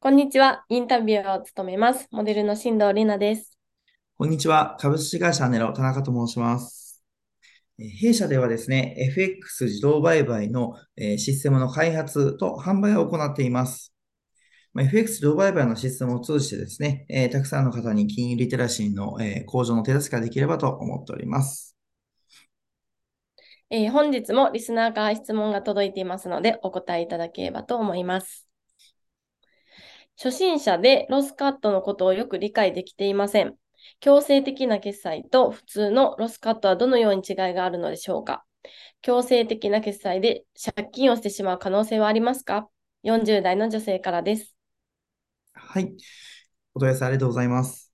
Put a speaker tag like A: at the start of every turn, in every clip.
A: こんにちは。インタビューを務めます。モデルの新藤里奈です。
B: こんにちは。株式会社ネロ田中と申します。えー弊社ではですね、FX 自動売買のえーシステムの開発と販売を行っています。まあ FX 自動売買のシステムを通じてですね、えーたくさんの方に金融リテラシーのえー向上の手助けができればと思っております。
A: えー本日もリスナーから質問が届いていますので、お答えいただければと思います。初心者でロスカットのことをよく理解できていません。強制的な決済と普通のロスカットはどのように違いがあるのでしょうか？強制的な決済で借金をしてしまう可能性はありますか ?40 代の女性からです。
B: はい。お問い合わせありがとうございます。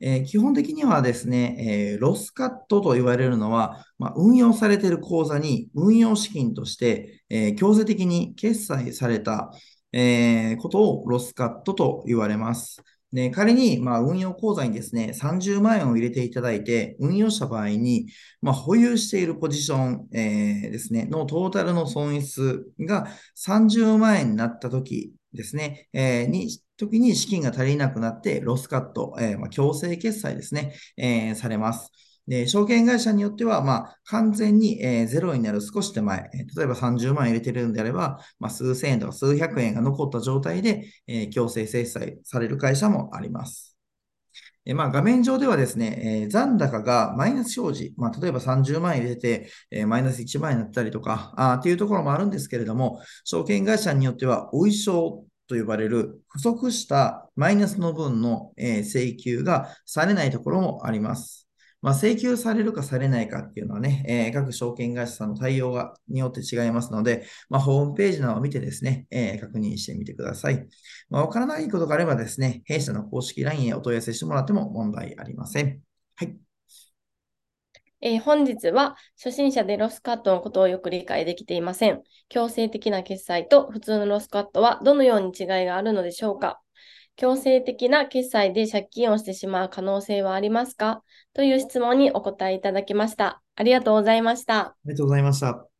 B: えー基本的にはですね、えーロスカットと言われるのは、まあ、運用されている口座に運用資金として、えー強制的に決済された、えーことをロスカットと言われます。で仮に、まあ、運用口座にですね、30万円を入れていただいて、運用した場合に、まあ、保有しているポジション、えーですね、のトータルの損失が30万円になったときですね、えーに、時に資金が足りなくなって、ロスカット、えーまあ、強制決済ですね、えされます。で、証券会社によっては、まあ、完全に、えーゼロになる少し手前、えー例えば30万円入れてるんであれば、まあ、数千円とか数百円が残った状態で、えー強制決済される会社もあります。えまあ、画面上ではですね、えー残高がマイナス表示、まあ、例えば30万円入れて、えーマイナス1万円になったりとか、あっていうところもあるんですけれども、証券会社によっては、お衣装と呼ばれる不足したマイナスの分の、え請求がされないところもあります。まあ、請求されるかされないかっていうのはね、えー各証券会社さんの対応がによって違いますので、まあ、ホームページなどを見てですね、えー確認してみてください。まあ、わからないことがあればですね、弊社の公式 LINE へお問い合わせしてもらっても問題ありません。はい。
A: えー本日は初心者でロスカットのことをよく理解できていません。強制的な決済と普通のロスカットはどのように違いがあるのでしょうか強制的な決済で借金をしてしまう可能性はありますか？という質問にお答えいただきました。ありがとうございました。
B: ありがとうございました。